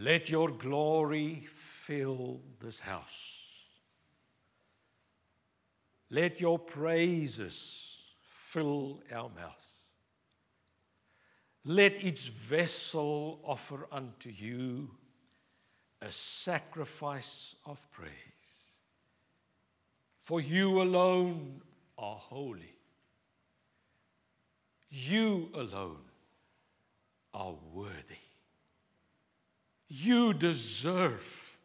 Let your glory fill this house. Let your praises fill our mouth. Let each vessel offer unto you a sacrifice of praise. For you alone are holy. You alone are worthy. You deserve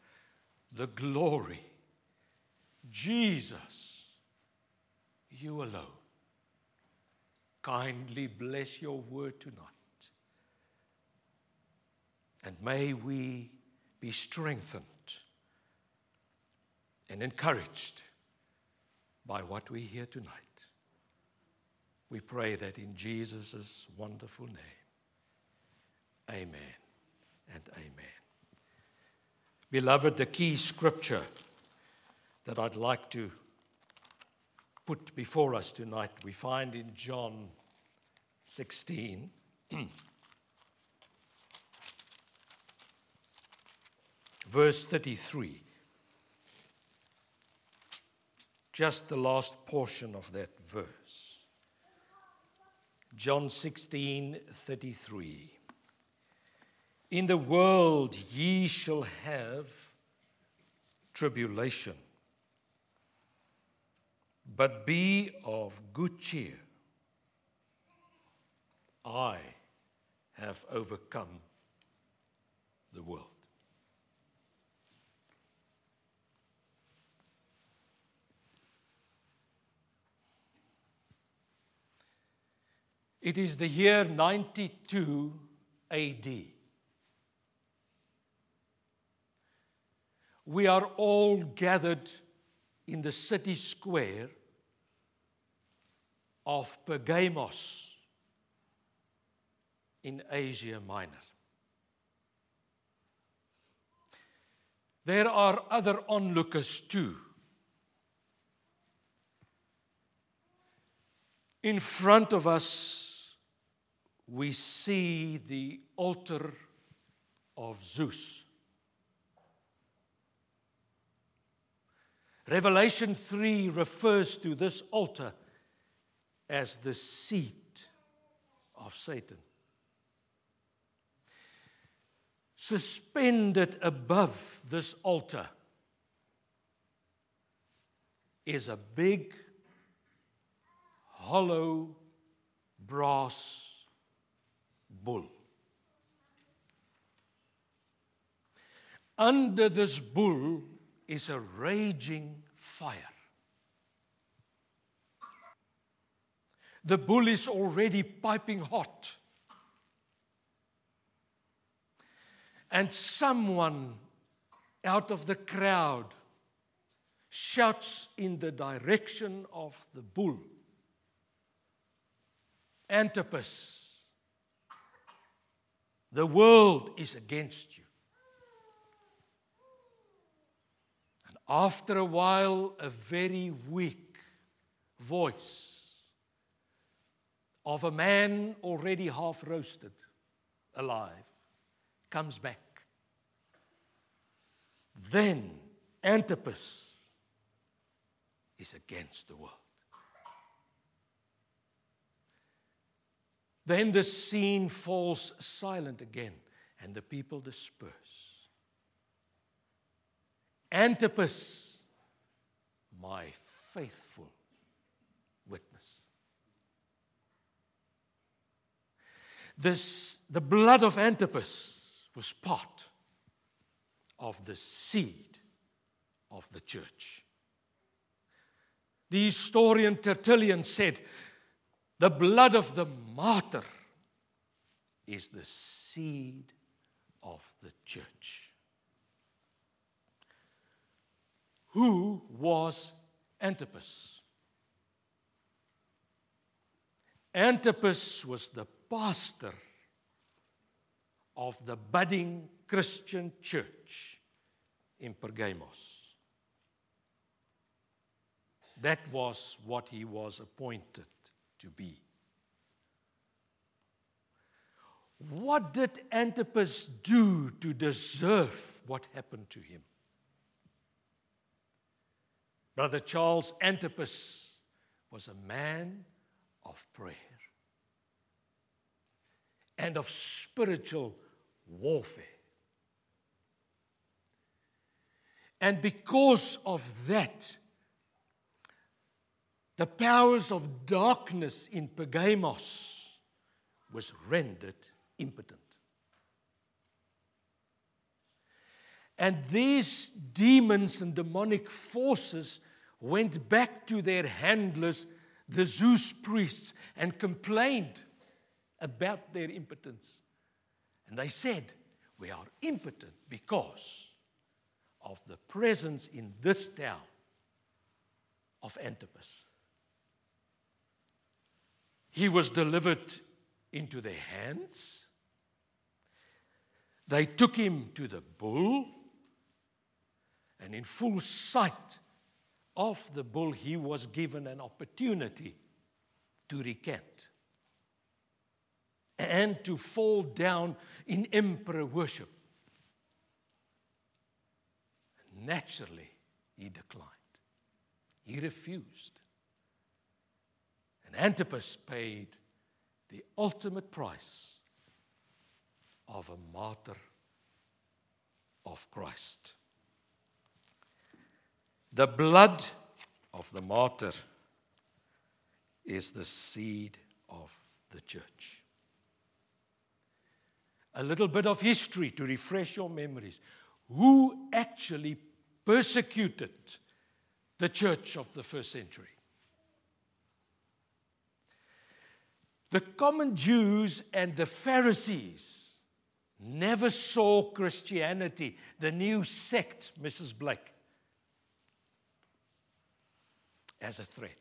the glory. Jesus, you alone. Kindly bless your word tonight. And may we be strengthened and encouraged by what we hear tonight. We pray that in Jesus' wonderful name. Amen and amen. Beloved, the key scripture that I'd like to put before us tonight we find in John 16. verse 33. Just the last portion of that verse. John 16, 33. In the world ye shall have tribulation, but be of good cheer. I have overcome the world. It is the year 92 AD. We are all gathered in the city square of Pergamos in Asia Minor. There are other onlookers too. In front of us, we see the altar of Zeus. Revelation 3 refers to this altar as the seat of Satan. Suspended above this altar is a big, hollow brass bull. Under this bull is a raging fire. The bull is already piping hot. And someone out of the crowd shouts in the direction of the bull Antipas the world is against you. And after a while, a very weak voice of a man already half roasted, alive, comes back. Then Antipas is against the world. Then the scene falls silent again, and the people disperse. Antipas, my faithful witness. This, the blood of Antipas was part of the seed of the church. The historian Tertullian said the blood of the martyr is the seed of the church. Who was Antipas? Antipas was the pastor of the budding Christian church in Pergamos. That was what he was appointed to be. What did Antipas do to deserve what happened to him? Brother Charles Antipas was a man of prayer and of spiritual warfare. And because of that, the powers of darkness in Pergamos was rendered impotent. And these demons and demonic forces went back to their handlers, the Zeus priests, and complained about their impotence. And they said, We are impotent because of the presence in this town of Antipas. He was delivered into their hands. They took him to the bull, and in full sight of the bull, he was given an opportunity to recant and to fall down in emperor worship. Naturally, he declined. He refused. And Antipas paid the ultimate price of a martyr of Christ. The blood of the martyr is the seed of the church. A little bit of history to refresh your memories. Who actually persecuted the church of the first century? The common Jews and the Pharisees never saw Christianity, the new sect, Mrs. Blake, as a threat.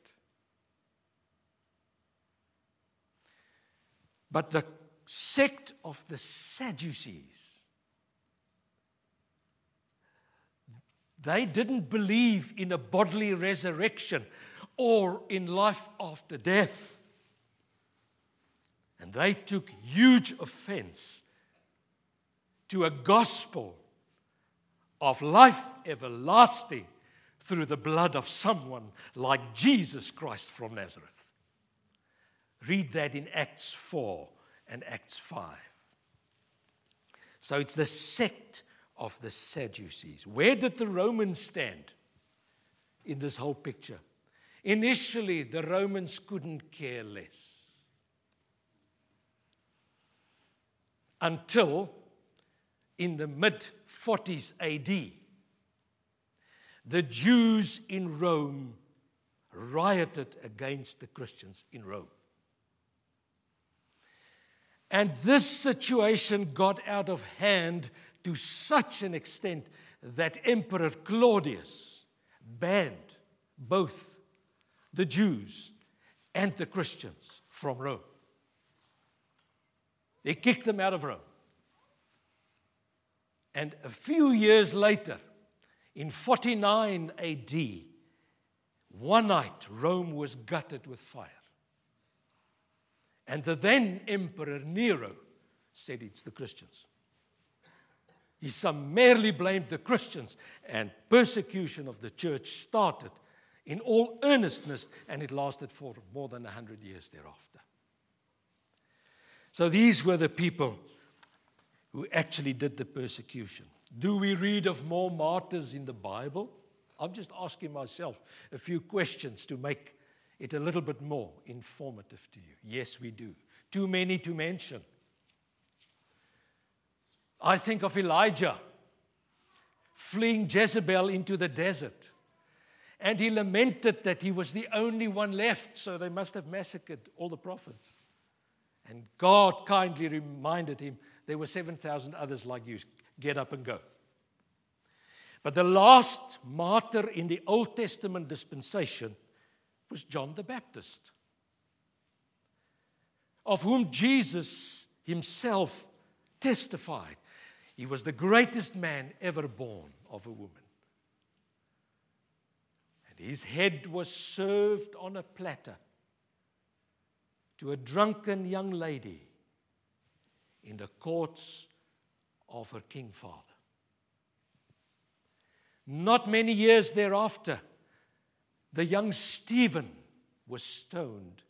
But the sect of the Sadducees, they didn't believe in a bodily resurrection or in life after death. And they took huge offense to a gospel of life everlasting through the blood of someone like Jesus Christ from Nazareth. Read that in Acts 4 and Acts 5. So it's the sect of the Sadducees. Where did the Romans stand in this whole picture? Initially, the Romans couldn't care less. Until in the mid 40s AD, the Jews in Rome rioted against the Christians in Rome. And this situation got out of hand to such an extent that Emperor Claudius banned both the Jews and the Christians from Rome. They kicked them out of Rome. And a few years later, in 49 AD, one night Rome was gutted with fire. And the then Emperor Nero said it's the Christians. He summarily blamed the Christians, and persecution of the church started in all earnestness, and it lasted for more than 100 years thereafter. So these were the people who actually did the persecution. Do we read of more martyrs in the Bible? I'm just asking myself a few questions to make it a little bit more informative to you. Yes, we do. Too many to mention. I think of Elijah fleeing Jezebel into the desert. And he lamented that he was the only one left, so they must have massacred all the prophets. And God kindly reminded him there were 7,000 others like you. Get up and go. But the last martyr in the Old Testament dispensation was John the Baptist, of whom Jesus himself testified. He was the greatest man ever born of a woman. And his head was served on a platter to a drunken young lady in the courts of her king father. Not many years thereafter, the young Stephen was stoned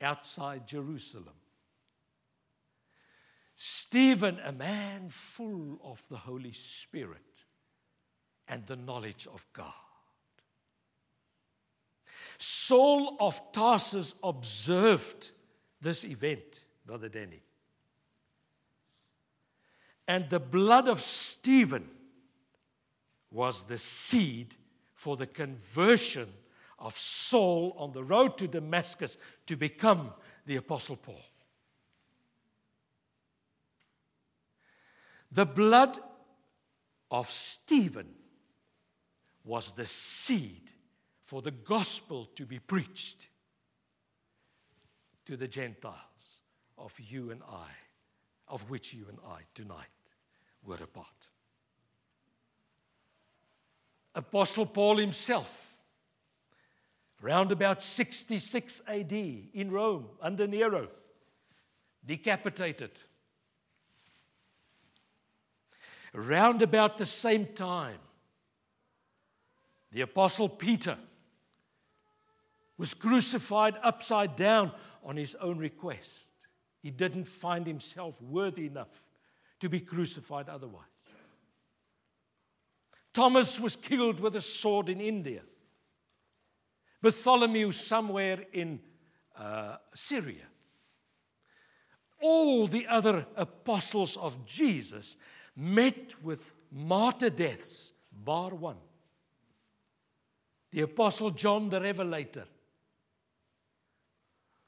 outside Jerusalem. Stephen, a man full of the Holy Spirit and the knowledge of God. Saul of Tarsus observed this event, Brother Danny. And the blood of Stephen was the seed for the conversion of Saul on the road to Damascus to become the Apostle Paul. The blood of Stephen was the seed for the gospel to be preached to the Gentiles of you and I, of which you and I tonight were a. Apostle Paul himself, round about 66 AD in Rome under Nero, decapitated. Round about the same time, the Apostle Peter was crucified upside down on his own request. He didn't find himself worthy enough to be crucified otherwise. Thomas was killed with a sword in India. Bartholomew somewhere in uh, Syria. All the other apostles of Jesus met with martyr deaths, bar one. The apostle John the Revelator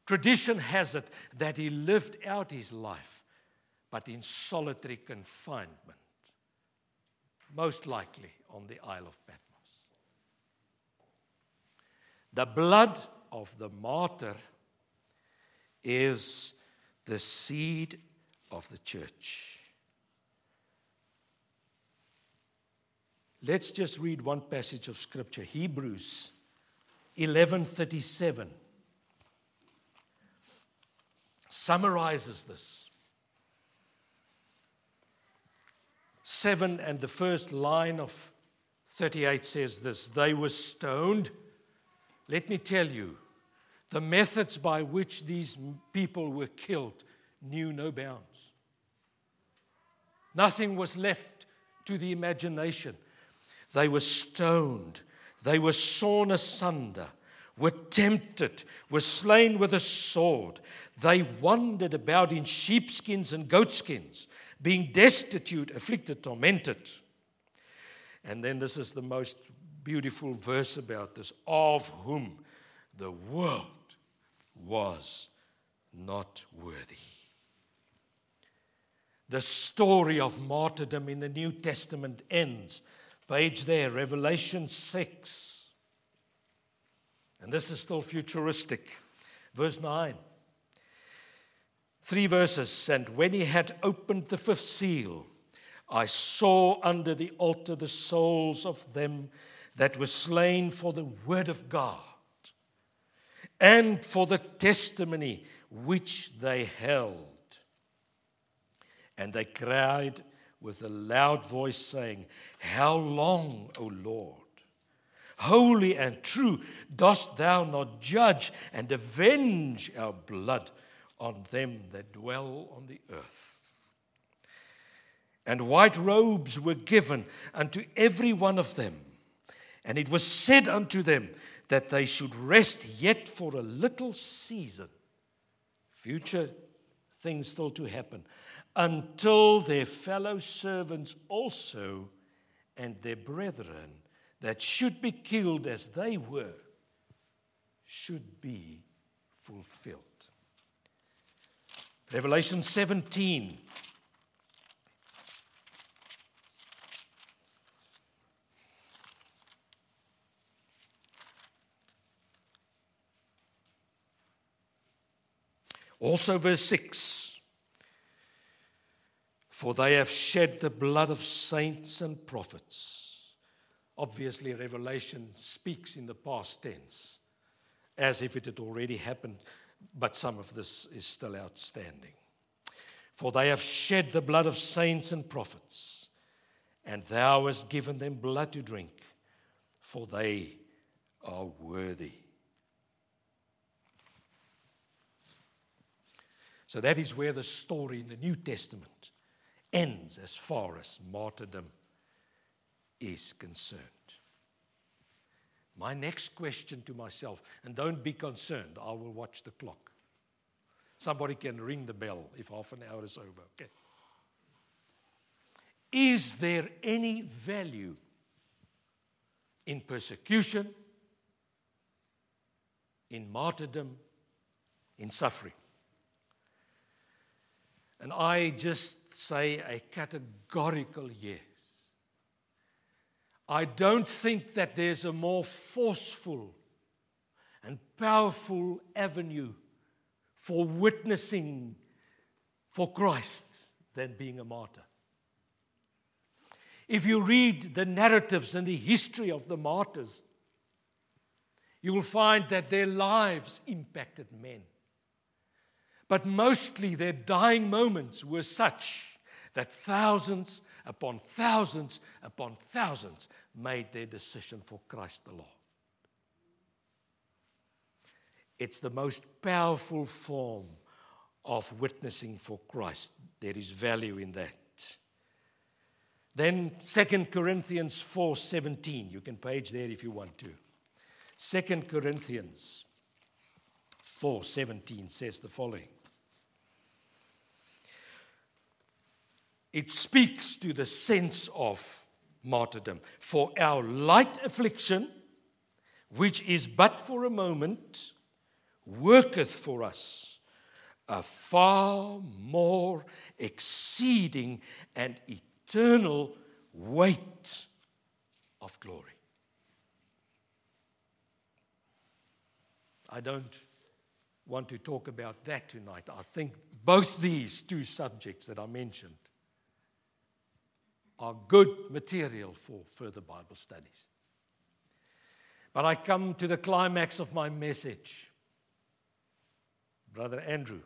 Tradition has it that he lived out his life, but in solitary confinement, most likely on the Isle of Patmos. The blood of the martyr is the seed of the church. Let's just read one passage of scripture Hebrews 11:37 summarizes this. Seven and the first line of 38 says this They were stoned. Let me tell you, the methods by which these people were killed knew no bounds. Nothing was left to the imagination. They were stoned, they were sawn asunder, were tempted, were slain with a sword. They wandered about in sheepskins and goatskins, being destitute, afflicted, tormented. And then this is the most beautiful verse about this of whom the world was not worthy. The story of martyrdom in the New Testament ends. Page there, Revelation 6. And this is still futuristic. Verse 9. Three verses. And when he had opened the fifth seal, I saw under the altar the souls of them that were slain for the word of God and for the testimony which they held. And they cried with a loud voice, saying, How long, O Lord? holy and true, dost thou not judge and avenge our blood on them that dwell on the earth? And white robes were given unto every one of them. And it was said unto them that they should rest yet for a little season, future things still to happen, until their fellow servants also and their brethren that should be killed as they were should be fulfilled. Revelation 17. Also, verse 6 For they have shed the blood of saints and prophets. Obviously, Revelation speaks in the past tense as if it had already happened, but some of this is still outstanding. For they have shed the blood of saints and prophets, and thou hast given them blood to drink, for they are worthy. So that is where the story in the New Testament ends as far as martyrdom is concerned. My next question to myself, and don't be concerned, I will watch the clock. Somebody can ring the bell if half an hour is over. Okay. Is there any value in persecution, in martyrdom, in suffering? And I just say a categorical yes. I don't think that there's a more forceful and powerful avenue for witnessing for Christ than being a martyr. If you read the narratives and the history of the martyrs, you will find that their lives impacted men. But mostly their dying moments were such that thousands upon thousands upon thousands made their decision for Christ the Lord. It's the most powerful form of witnessing for Christ. There is value in that. Then 2 Corinthians 4:17. You can page there if you want to. 2 Corinthians 4:17 says the following. It speaks to the sense of martyrdom. For our light affliction, which is but for a moment, worketh for us a far more exceeding and eternal weight of glory. I don't want to talk about that tonight. I think both these two subjects that I mentioned are good material for further Bible studies. But I come to the climax of my message. Brother Andrew,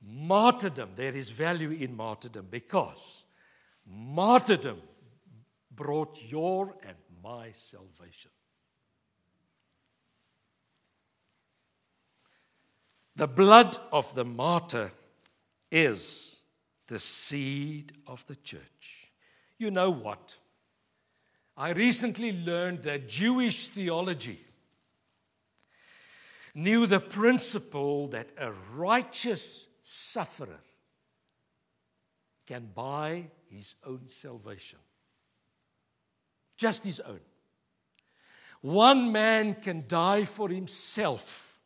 martyrdom, there is value in martyrdom because martyrdom brought your and my salvation. The blood of the martyr is the seed of the church. You know what? I recently learned that Jewish theology knew the principle that a righteous sufferer can buy his own salvation. Just his own. One man can die for himself,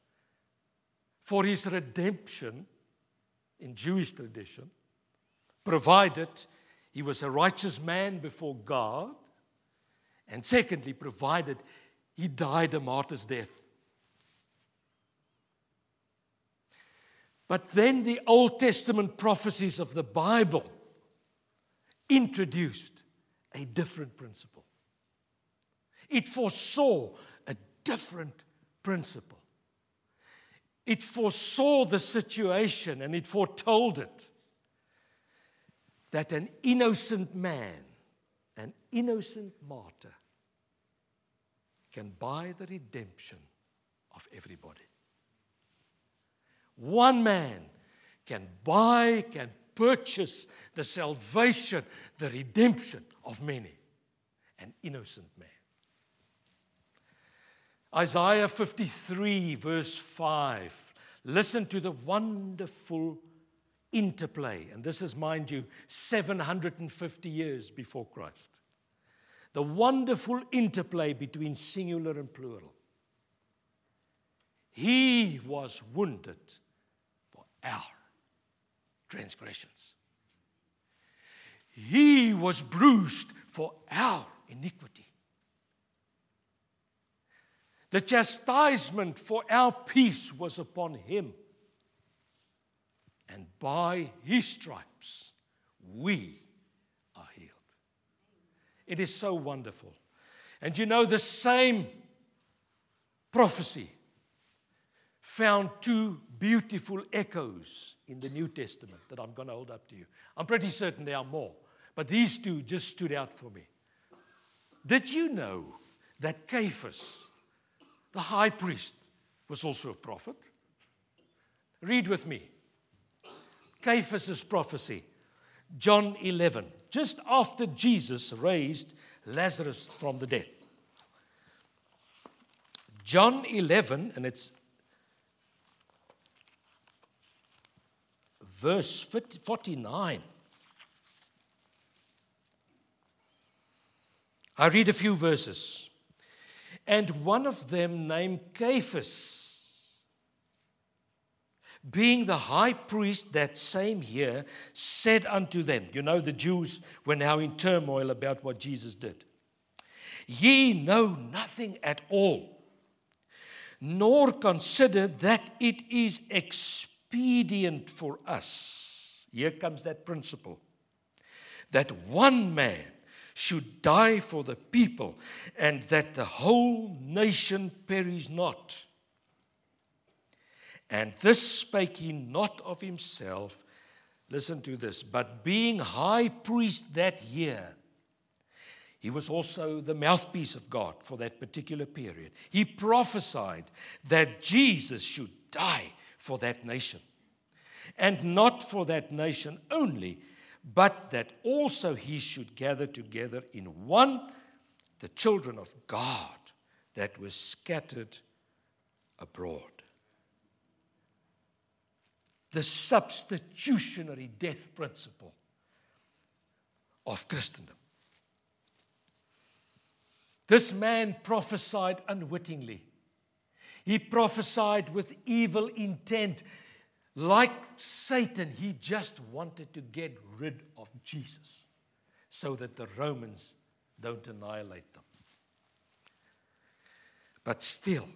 for his redemption in Jewish tradition provided he was a righteous man before God, and secondly, provided he died a martyr's death. But then the Old Testament prophecies of the Bible introduced a different principle. It foresaw a different principle. It foresaw the situation and it foretold it that an innocent man, an innocent martyr, can buy the redemption of everybody. One man can buy, can purchase the salvation, the redemption of many. An innocent man. Isaiah 53, verse 5. Listen to the wonderful interplay. And this is, mind you, 750 years before Christ. The wonderful interplay between singular and plural. He was wounded for our transgressions. He was bruised for our iniquity. The chastisement for our peace was upon him and by his stripes we are healed. It is so wonderful. And you know, the same prophecy found two beautiful echoes in the New Testament that I'm going to hold up to you. I'm pretty certain there are more, but these two just stood out for me. Did you know that Caiaphas, the high priest, was also a prophet? Read with me. Caiaphas' prophecy, John 11, just after Jesus raised Lazarus from the dead. John 11, and it's verse 49. I read a few verses. And one of them, named Caiaphas, being the high priest that same year, said unto them, You know, the Jews were now in turmoil about what Jesus did. Ye know nothing at all, nor consider that it is expedient for us. Here comes that principle that one man should die for the people, and that the whole nation perish not. And this spake he not of himself, listen to this, but being high priest that year, he was also the mouthpiece of God for that particular period. He prophesied that Jesus should die for that nation. And not for that nation only, but that also he should gather together in one the children of God that were scattered abroad. The substitutionary death principle of Christendom. This man prophesied unwittingly. He prophesied with evil intent. Like Satan, he just wanted to get rid of Jesus so that the Romans don't annihilate them. But still,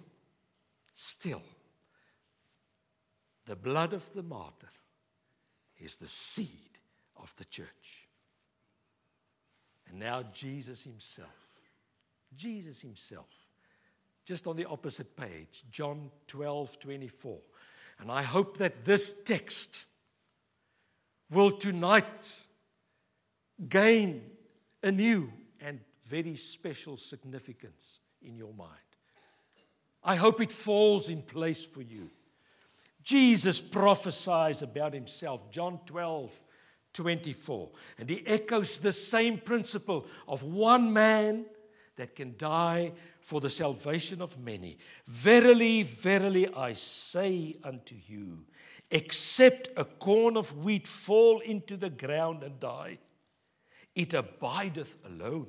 still, the blood of the martyr is the seed of the church. And now Jesus himself, Jesus himself, just on the opposite page, John 12 24. And I hope that this text will tonight gain a new and very special significance in your mind. I hope it falls in place for you. Jesus prophesies about himself, John 12, 24. And he echoes the same principle of one man that can die for the salvation of many. Verily, verily, I say unto you, except a corn of wheat fall into the ground and die, it abideth alone.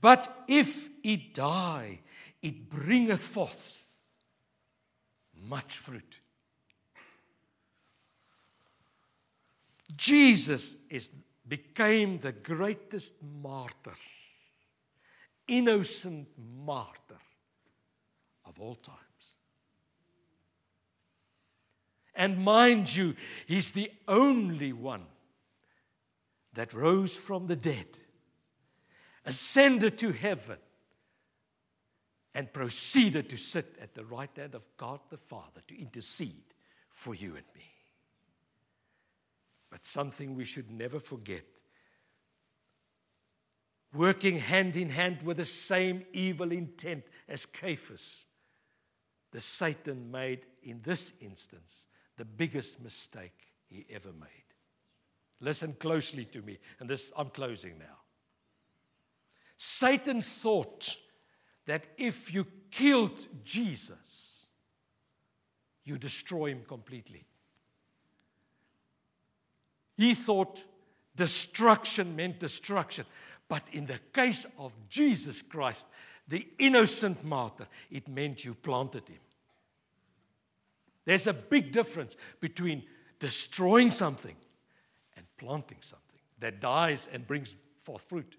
But if it die, it bringeth forth much fruit. Jesus is, became the greatest martyr innocent martyr of all times. And mind you, he's the only one that rose from the dead, ascended to heaven, and proceeded to sit at the right hand of God the Father to intercede for you and me. But something we should never forget working hand in hand with the same evil intent as Caiaphas, the Satan made in this instance the biggest mistake he ever made. Listen closely to me, and this I'm closing now. Satan thought that if you killed Jesus, you destroy him completely. He thought destruction meant destruction. But in the case of Jesus Christ, the innocent martyr, it meant you planted him. There's a big difference between destroying something and planting something that dies and brings forth fruit.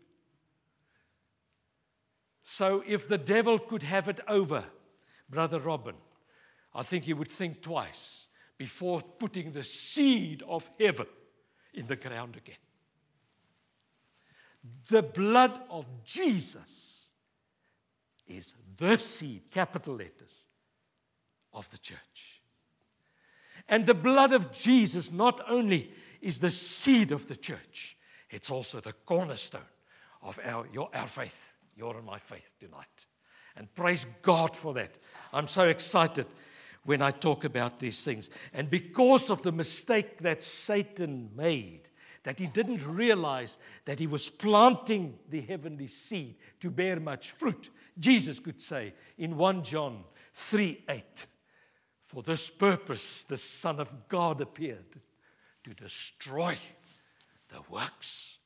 So, if the devil could have it over, Brother Robin, I think he would think twice before putting the seed of heaven in the ground again. The blood of Jesus is the seed, capital letters, of the church. And the blood of Jesus not only is the seed of the church, it's also the cornerstone of our, your, our faith, your in my faith tonight. And praise God for that. I'm so excited when I talk about these things. And because of the mistake that Satan made, that he didn't realize that he was planting the heavenly seed to bear much fruit, Jesus could say in 1 John 3 8, For this purpose the Son of God appeared to destroy the works.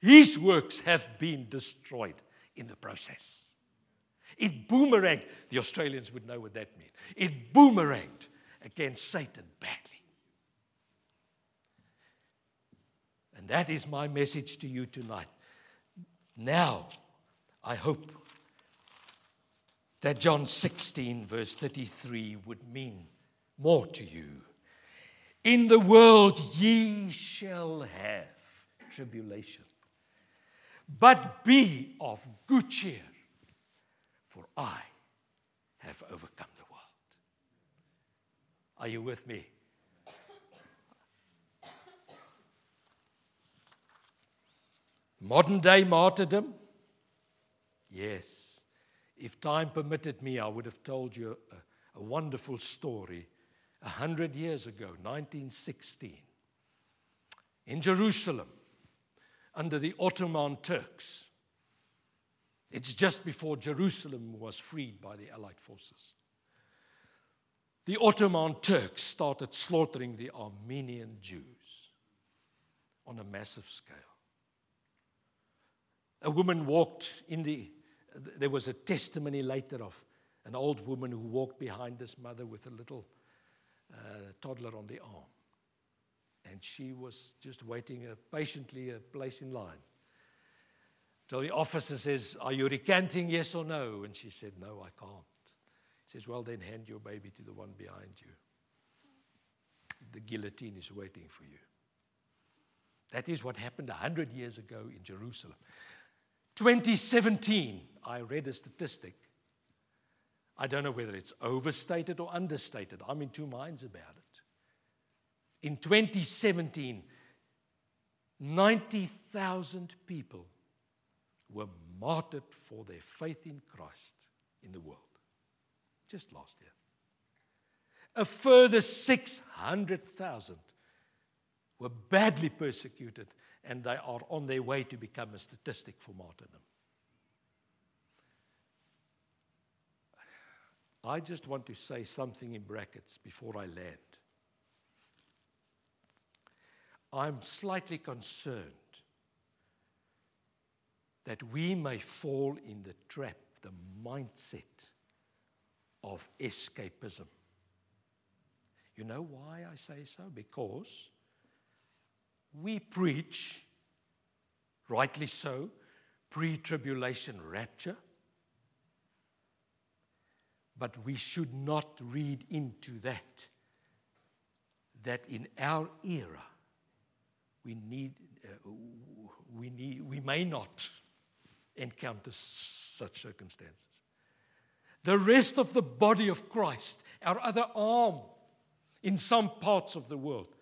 His works have been destroyed in the process. It boomeranged. The Australians would know what that means. It boomeranged against Satan badly. And that is my message to you tonight. Now, I hope that John 16, verse 33, would mean more to you. In the world ye shall have tribulation, but be of good cheer, for I have overcome the world. Are you with me? Modern day martyrdom? Yes. If time permitted me, I would have told you a, a wonderful story a hundred years ago, 1916, in Jerusalem, under the Ottoman Turks. It's just before Jerusalem was freed by the Allied forces. The Ottoman Turks started slaughtering the Armenian Jews on a massive scale. A woman walked in the, there was a testimony later of an old woman who walked behind this mother with a little uh, toddler on the arm. And she was just waiting uh, patiently a place in line. Till the officer says, Are you recanting, yes or no? And she said, No, I can't. He says, Well, then hand your baby to the one behind you. The guillotine is waiting for you. That is what happened 100 years ago in Jerusalem. 2017, I read a statistic. I don't know whether it's overstated or understated. I'm in two minds about it. In 2017, 90,000 people were martyred for their faith in Christ in the world, just last year. A further 600,000 were badly persecuted and they are on their way to become a statistic for martyrdom. I just want to say something in brackets before I land. I'm slightly concerned that we may fall in the trap, the mindset of escapism. You know why I say so? Because we preach, rightly so, pre tribulation rapture. But we should not read into that that in our era we need, uh, we need, we may not encounter such circumstances. The rest of the body of Christ, our other arm in some parts of the world,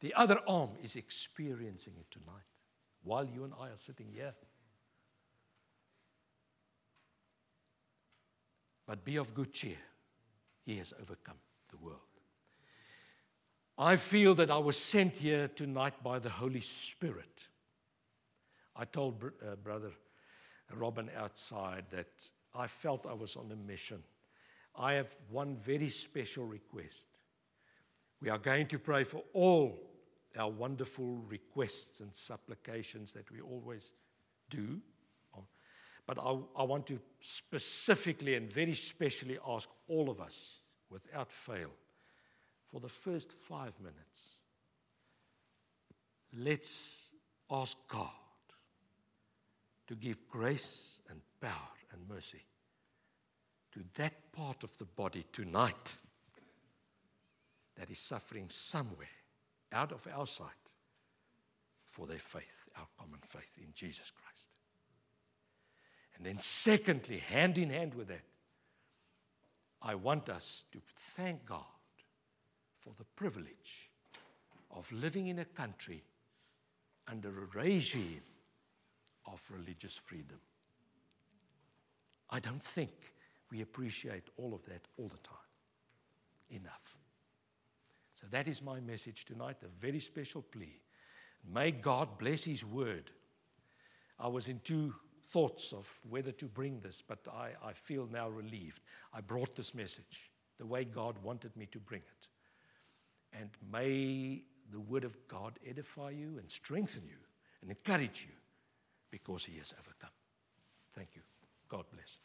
the other arm is experiencing it tonight while you and I are sitting here. But be of good cheer. He has overcome the world. I feel that I was sent here tonight by the Holy Spirit. I told uh, Brother Robin outside that I felt I was on a mission. I have one very special request. We are going to pray for all our wonderful requests and supplications that we always do. But I, I, want to specifically and very specially ask all of us, without fail, for the first five minutes, let's ask God to give grace and power and mercy to that part of the body tonight that is suffering somewhere out of our sight for their faith, our common faith in Jesus Christ. And then, secondly, hand in hand with that, I want us to thank God for the privilege of living in a country under a regime of religious freedom. I don't think we appreciate all of that all the time enough. So that is my message tonight, a very special plea. May God bless His word. I was in two thoughts of whether to bring this, but I, I feel now relieved. I brought this message the way God wanted me to bring it. And may the word of God edify you and strengthen you and encourage you because He has overcome. Thank you. God bless.